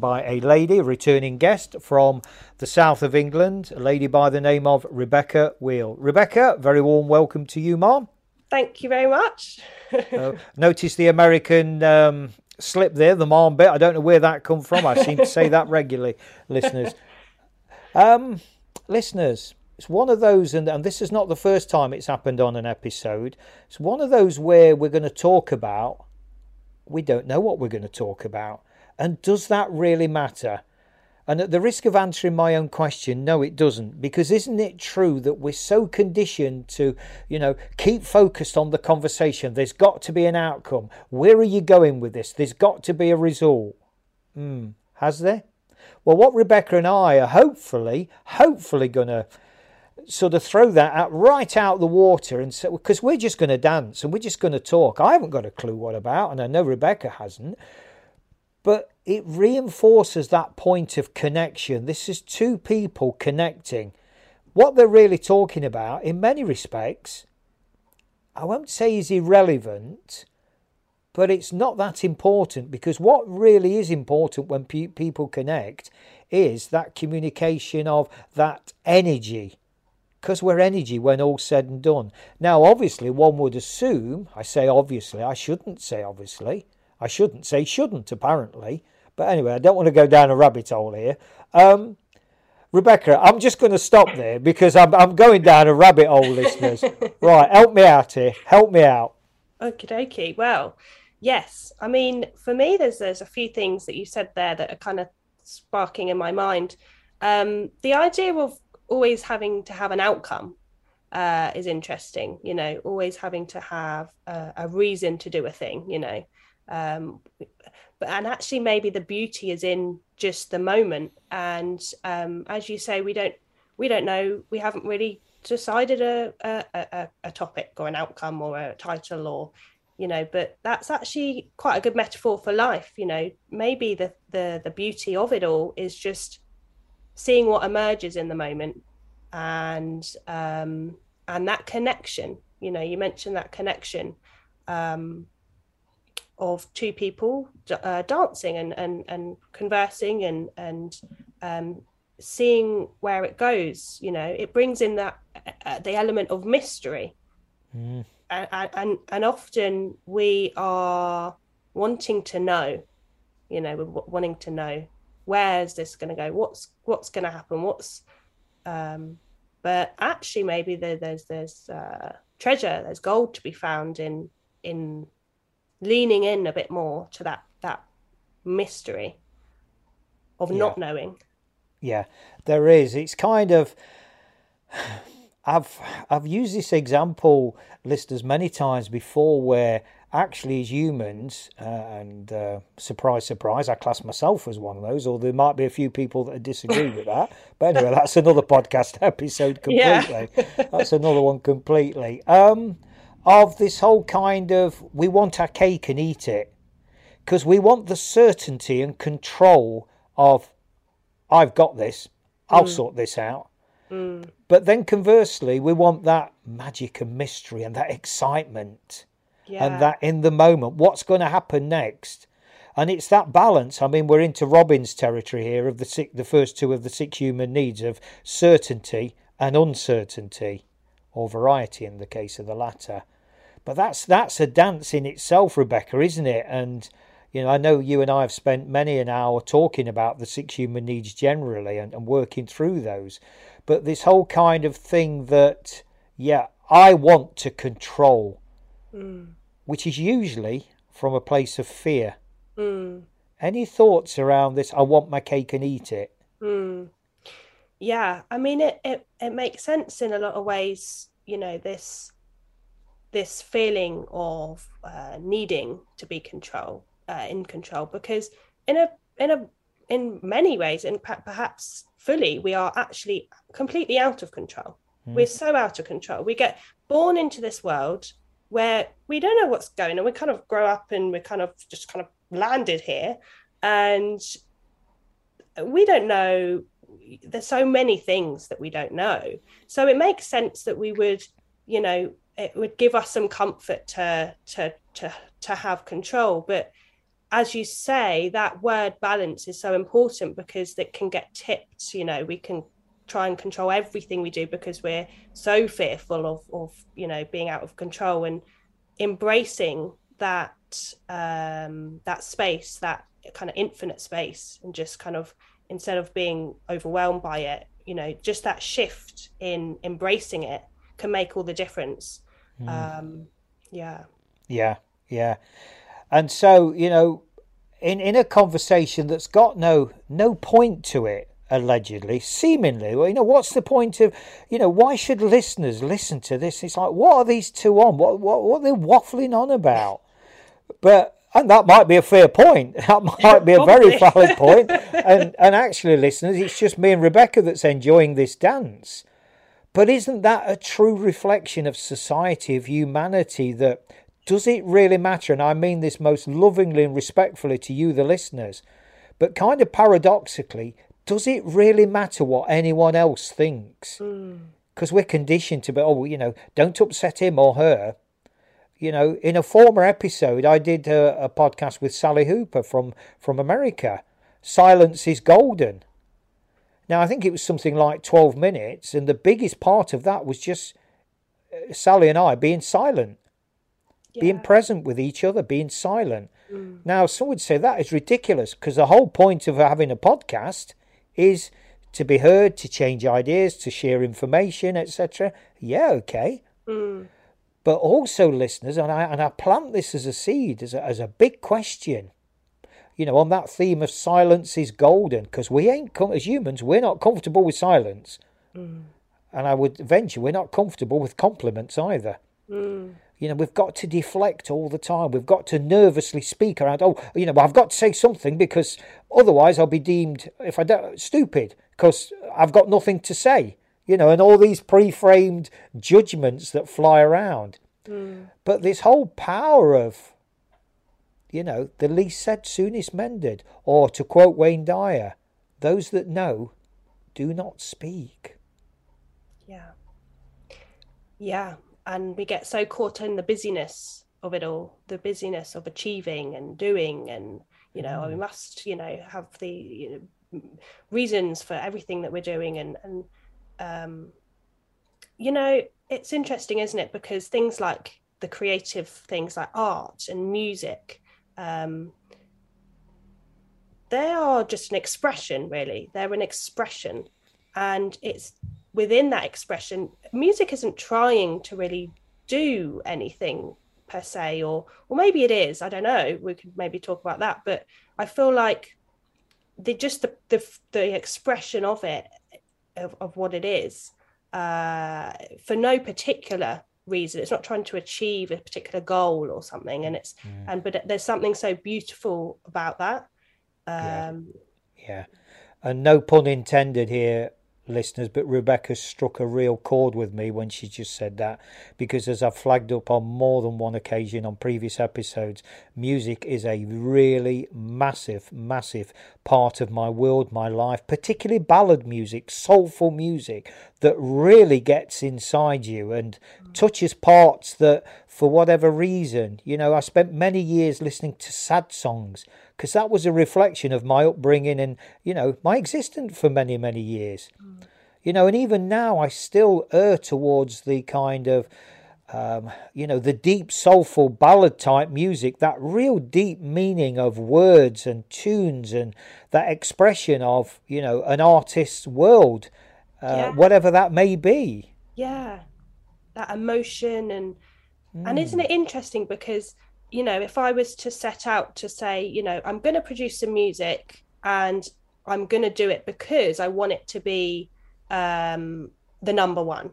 by a lady, a returning guest from the south of England, a lady by the name of Rebecca Wheel. Rebecca, very warm welcome to you, Mom. Thank you very much. uh, notice the American um, slip there, the mom bit. I don't know where that come from. I seem to say that regularly, listeners. Um, listeners, it's one of those, and, and this is not the first time it's happened on an episode. It's one of those where we're going to talk about, we don't know what we're going to talk about. And does that really matter? And at the risk of answering my own question, no, it doesn't. Because isn't it true that we're so conditioned to, you know, keep focused on the conversation? There's got to be an outcome. Where are you going with this? There's got to be a result. Hmm, has there? Well, what Rebecca and I are hopefully, hopefully going to sort of throw that out right out the water and say, because we're just going to dance and we're just going to talk. I haven't got a clue what about, and I know Rebecca hasn't. But it reinforces that point of connection. This is two people connecting. What they're really talking about, in many respects, I won't say is irrelevant, but it's not that important because what really is important when pe- people connect is that communication of that energy. Because we're energy when all's said and done. Now, obviously, one would assume, I say obviously, I shouldn't say obviously, I shouldn't say shouldn't, apparently. But anyway, I don't want to go down a rabbit hole here. Um, Rebecca, I'm just going to stop there because I'm, I'm going down a rabbit hole, listeners. right, help me out here. Help me out. Okie dokie. Well, yes. I mean, for me, there's there's a few things that you said there that are kind of sparking in my mind. Um, the idea of always having to have an outcome uh, is interesting. You know, always having to have a, a reason to do a thing. You know, um, but and actually maybe the beauty is in just the moment. And um, as you say we don't we don't know. We haven't really decided a, a, a, a topic or an outcome or a title or you know but that's actually quite a good metaphor for life you know. Maybe the the the beauty of it all is just seeing what emerges in the moment and um and that connection. You know you mentioned that connection. Um of two people uh, dancing and, and, and conversing and, and um, seeing where it goes. You know, it brings in that uh, the element of mystery. Mm. And, and, and often we are wanting to know, you know, we're wanting to know where's this going to go? What's, what's going to happen? What's, um, but actually maybe there, there's, there's uh, treasure, there's gold to be found in, in leaning in a bit more to that that mystery of yeah. not knowing. Yeah, there is. It's kind of I've I've used this example listeners many times before where actually as humans uh, and uh, surprise surprise I class myself as one of those or there might be a few people that disagree with that but anyway that's another podcast episode completely yeah. that's another one completely um of this whole kind of we want our cake and eat it because we want the certainty and control of I've got this, I'll mm. sort this out. Mm. But then conversely, we want that magic and mystery and that excitement yeah. and that in the moment, what's going to happen next? And it's that balance. I mean, we're into Robbins territory here of the six, the first two of the six human needs of certainty and uncertainty, or variety in the case of the latter. But that's that's a dance in itself, Rebecca, isn't it? And you know, I know you and I have spent many an hour talking about the six human needs generally and, and working through those. But this whole kind of thing that, yeah, I want to control, mm. which is usually from a place of fear. Mm. Any thoughts around this? I want my cake and eat it. Mm. Yeah, I mean, it, it it makes sense in a lot of ways. You know, this this feeling of uh, needing to be control uh, in control because in a in a in many ways, and perhaps fully, we are actually completely out of control. Mm. We're so out of control. We get born into this world where we don't know what's going on. We kind of grow up and we're kind of just kind of landed here, and we don't know. There's so many things that we don't know. So it makes sense that we would, you know, it would give us some comfort to to to to have control. But as you say, that word balance is so important because it can get tipped. You know, we can try and control everything we do because we're so fearful of of you know being out of control and embracing that um that space that kind of infinite space and just kind of instead of being overwhelmed by it you know just that shift in embracing it can make all the difference. Mm. um yeah. Yeah yeah. And so you know in in a conversation that's got no no point to it allegedly seemingly well, you know what's the point of you know why should listeners listen to this? It's like what are these two on? What what what are they waffling on about? But and that might be a fair point. That might be a very valid point. And and actually, listeners, it's just me and Rebecca that's enjoying this dance. But isn't that a true reflection of society, of humanity? That does it really matter? And I mean this most lovingly and respectfully to you, the listeners. But kind of paradoxically, does it really matter what anyone else thinks? Because mm. we're conditioned to be, oh, you know, don't upset him or her. You know, in a former episode, I did a, a podcast with Sally Hooper from, from America. Silence is golden. Now, I think it was something like 12 minutes, and the biggest part of that was just uh, Sally and I being silent, yeah. being present with each other, being silent. Mm. Now, some would say that is ridiculous because the whole point of having a podcast is to be heard, to change ideas, to share information, etc. Yeah, okay. Mm but also listeners, and I and I plant this as a seed, as a, as a big question. You know, on that theme of silence is golden, because we ain't as humans, we're not comfortable with silence, mm. and I would venture we're not comfortable with compliments either. Mm. You know, we've got to deflect all the time. We've got to nervously speak around. Oh, you know, I've got to say something because otherwise I'll be deemed, if I don't, stupid because I've got nothing to say you know, and all these pre framed judgments that fly around. Mm. But this whole power of, you know, the least said, soonest mended, or to quote Wayne Dyer, those that know do not speak. Yeah. Yeah. And we get so caught in the busyness of it all, the busyness of achieving and doing and you know, mm. we must, you know, have the you know, reasons for everything that we're doing and and um, you know, it's interesting, isn't it? Because things like the creative things like art and music, um, they are just an expression, really. They're an expression. And it's within that expression, music isn't trying to really do anything per se, or or maybe it is. I don't know. We could maybe talk about that. But I feel like the just the the, the expression of it of, of what it is uh, for no particular reason it's not trying to achieve a particular goal or something and it's mm. and but there's something so beautiful about that um yeah. yeah and no pun intended here listeners, but Rebecca struck a real chord with me when she just said that. Because as I've flagged up on more than one occasion on previous episodes, music is a really massive, massive part of my world, my life, particularly ballad music, soulful music that really gets inside you and touches parts that, for whatever reason, you know, I spent many years listening to sad songs because that was a reflection of my upbringing and you know my existence for many many years mm. you know and even now i still err towards the kind of um, you know the deep soulful ballad type music that real deep meaning of words and tunes and that expression of you know an artist's world uh, yeah. whatever that may be yeah that emotion and mm. and isn't it interesting because you know, if I was to set out to say, you know, I'm going to produce some music and I'm going to do it because I want it to be um, the number one,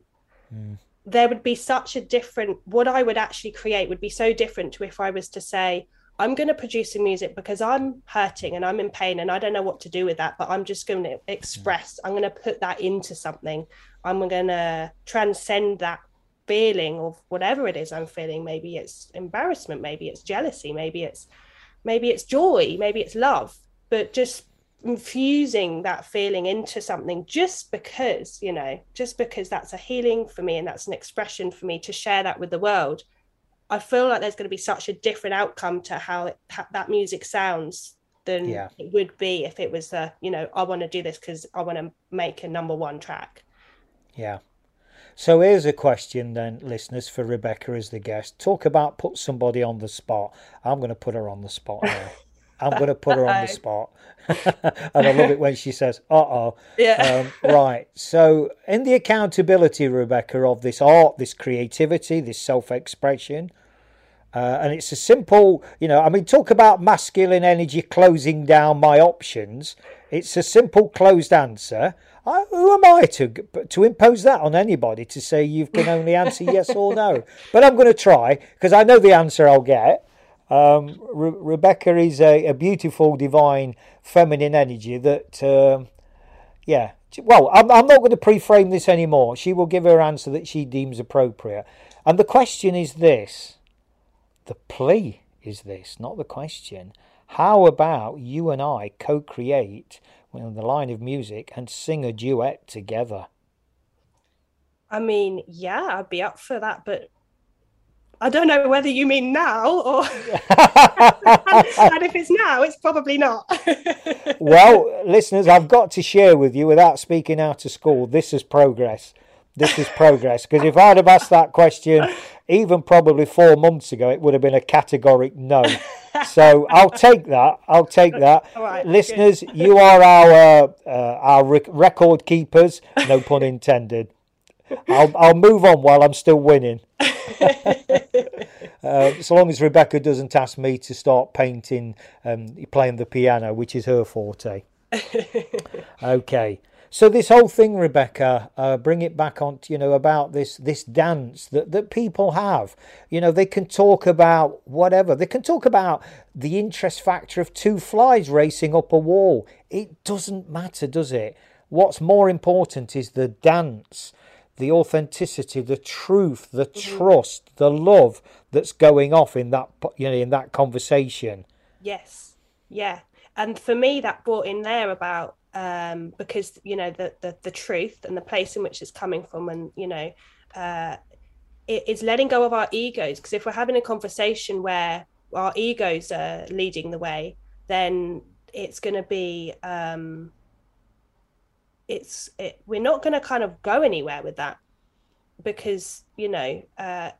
mm. there would be such a different, what I would actually create would be so different to if I was to say, I'm going to produce some music because I'm hurting and I'm in pain and I don't know what to do with that, but I'm just going to express, I'm going to put that into something. I'm going to transcend that feeling of whatever it is I'm feeling. Maybe it's embarrassment, maybe it's jealousy, maybe it's maybe it's joy, maybe it's love, but just infusing that feeling into something just because, you know, just because that's a healing for me and that's an expression for me to share that with the world I feel like there's going to be such a different outcome to how, it, how that music sounds than yeah. it would be if it was a you know I want to do this because I want to make a number one track. Yeah. So here's a question then, listeners, for Rebecca as the guest. Talk about put somebody on the spot. I'm going to put her on the spot now. I'm going to put her on the spot. and I love it when she says, uh oh. Yeah. Um, right. So, in the accountability, Rebecca, of this art, this creativity, this self expression, uh, and it's a simple, you know, I mean, talk about masculine energy closing down my options. It's a simple closed answer. I, who am I to to impose that on anybody to say you can only answer yes or no? But I'm going to try because I know the answer I'll get. Um, Re- Rebecca is a, a, beautiful, divine, feminine energy that, uh, yeah. Well, I'm, I'm not going to pre-frame this anymore. She will give her answer that she deems appropriate. And the question is this: the plea is this, not the question. How about you and I co-create in the line of music and sing a duet together? I mean, yeah, I'd be up for that, but I don't know whether you mean now or and if it's now, it's probably not. well, listeners, I've got to share with you without speaking out of school, this is progress. This is progress. Because if I'd have asked that question even probably four months ago, it would have been a categoric no. So I'll take that. I'll take that. Right, Listeners, you are our uh, our record keepers. No pun intended. I'll I'll move on while I'm still winning. uh, so long as Rebecca doesn't ask me to start painting, um, playing the piano, which is her forte. okay. So this whole thing, Rebecca, uh, bring it back on, to, you know, about this this dance that, that people have. You know, they can talk about whatever. They can talk about the interest factor of two flies racing up a wall. It doesn't matter, does it? What's more important is the dance the authenticity, the truth, the mm-hmm. trust, the love that's going off in that you know in that conversation. Yes, yeah, and for me that brought in there about um, because you know the, the the truth and the place in which it's coming from, and you know. Uh, it is letting go of our egos because if we're having a conversation where our egos are leading the way then it's going to be um, it's it, we're not going to kind of go anywhere with that because you know uh,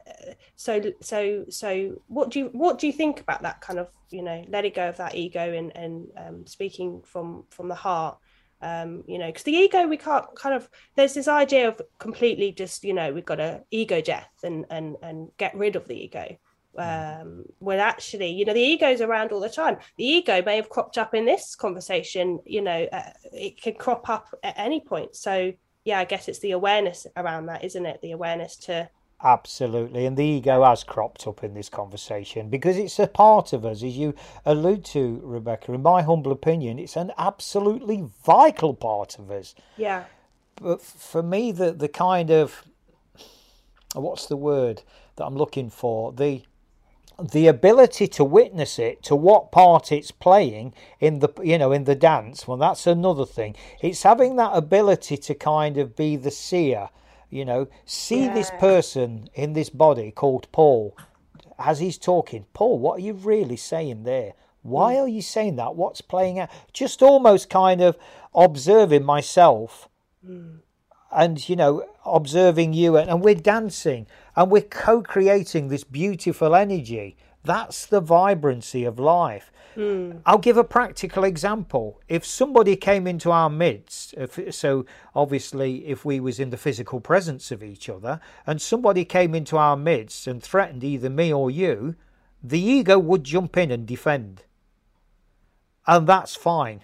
so so so what do you what do you think about that kind of you know letting go of that ego and and um, speaking from from the heart um, you know because the ego we can't kind of there's this idea of completely just you know we've got to ego death and and and get rid of the ego um, when actually, you know, the ego's around all the time. The ego may have cropped up in this conversation, you know, uh, it can crop up at any point. So, yeah, I guess it's the awareness around that, isn't it? The awareness to. Absolutely. And the ego has cropped up in this conversation because it's a part of us, as you allude to, Rebecca. In my humble opinion, it's an absolutely vital part of us. Yeah. But for me, the, the kind of. What's the word that I'm looking for? The the ability to witness it to what part it's playing in the you know in the dance well that's another thing it's having that ability to kind of be the seer you know see yeah. this person in this body called paul as he's talking paul what are you really saying there why mm. are you saying that what's playing out just almost kind of observing myself mm. and you know observing you and, and we're dancing and we're co creating this beautiful energy. That's the vibrancy of life. Mm. I'll give a practical example. If somebody came into our midst, if, so obviously if we was in the physical presence of each other, and somebody came into our midst and threatened either me or you, the ego would jump in and defend. And that's fine.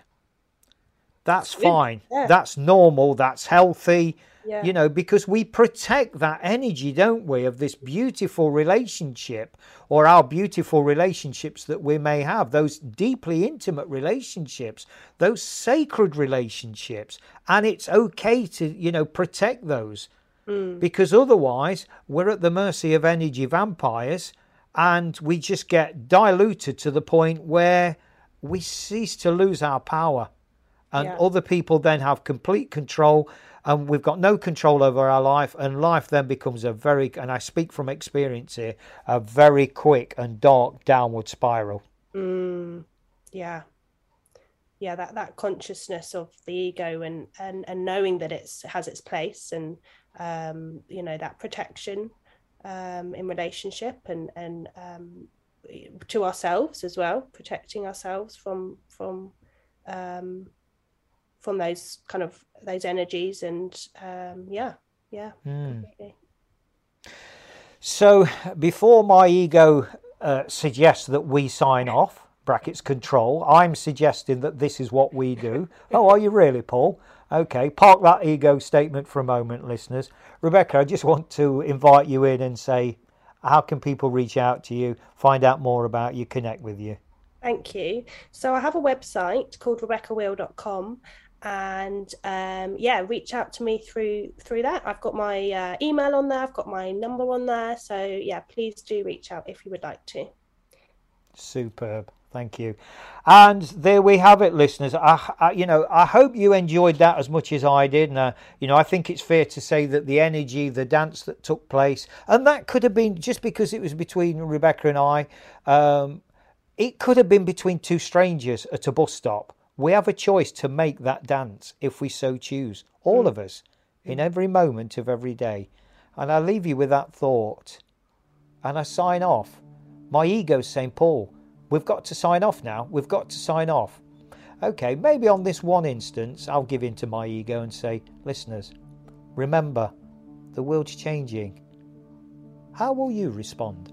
That's fine. Yeah. That's normal. That's healthy. Yeah. You know, because we protect that energy, don't we, of this beautiful relationship or our beautiful relationships that we may have, those deeply intimate relationships, those sacred relationships. And it's okay to, you know, protect those mm. because otherwise we're at the mercy of energy vampires and we just get diluted to the point where we cease to lose our power and yeah. other people then have complete control and we've got no control over our life and life then becomes a very and i speak from experience here a very quick and dark downward spiral mm, yeah yeah that that consciousness of the ego and and and knowing that it's has its place and um you know that protection um in relationship and and um to ourselves as well protecting ourselves from from um from those kind of those energies and um, yeah yeah mm. so before my ego uh, suggests that we sign off brackets control i'm suggesting that this is what we do. Oh are you really paul? Okay park that ego statement for a moment listeners. Rebecca i just want to invite you in and say how can people reach out to you find out more about you connect with you? Thank you. So I have a website called rebeccawheel.com and um, yeah reach out to me through through that. I've got my uh, email on there. I've got my number on there. So yeah please do reach out if you would like to. Superb. Thank you. And there we have it listeners. I, I you know i hope you enjoyed that as much as i did. And uh, you know i think it's fair to say that the energy the dance that took place and that could have been just because it was between rebecca and i um, it could have been between two strangers at a bus stop we have a choice to make that dance if we so choose, all mm. of us, in every moment of every day. And I leave you with that thought. And I sign off. My ego's saying, Paul, we've got to sign off now. We've got to sign off. Okay, maybe on this one instance, I'll give in to my ego and say, listeners, remember, the world's changing. How will you respond?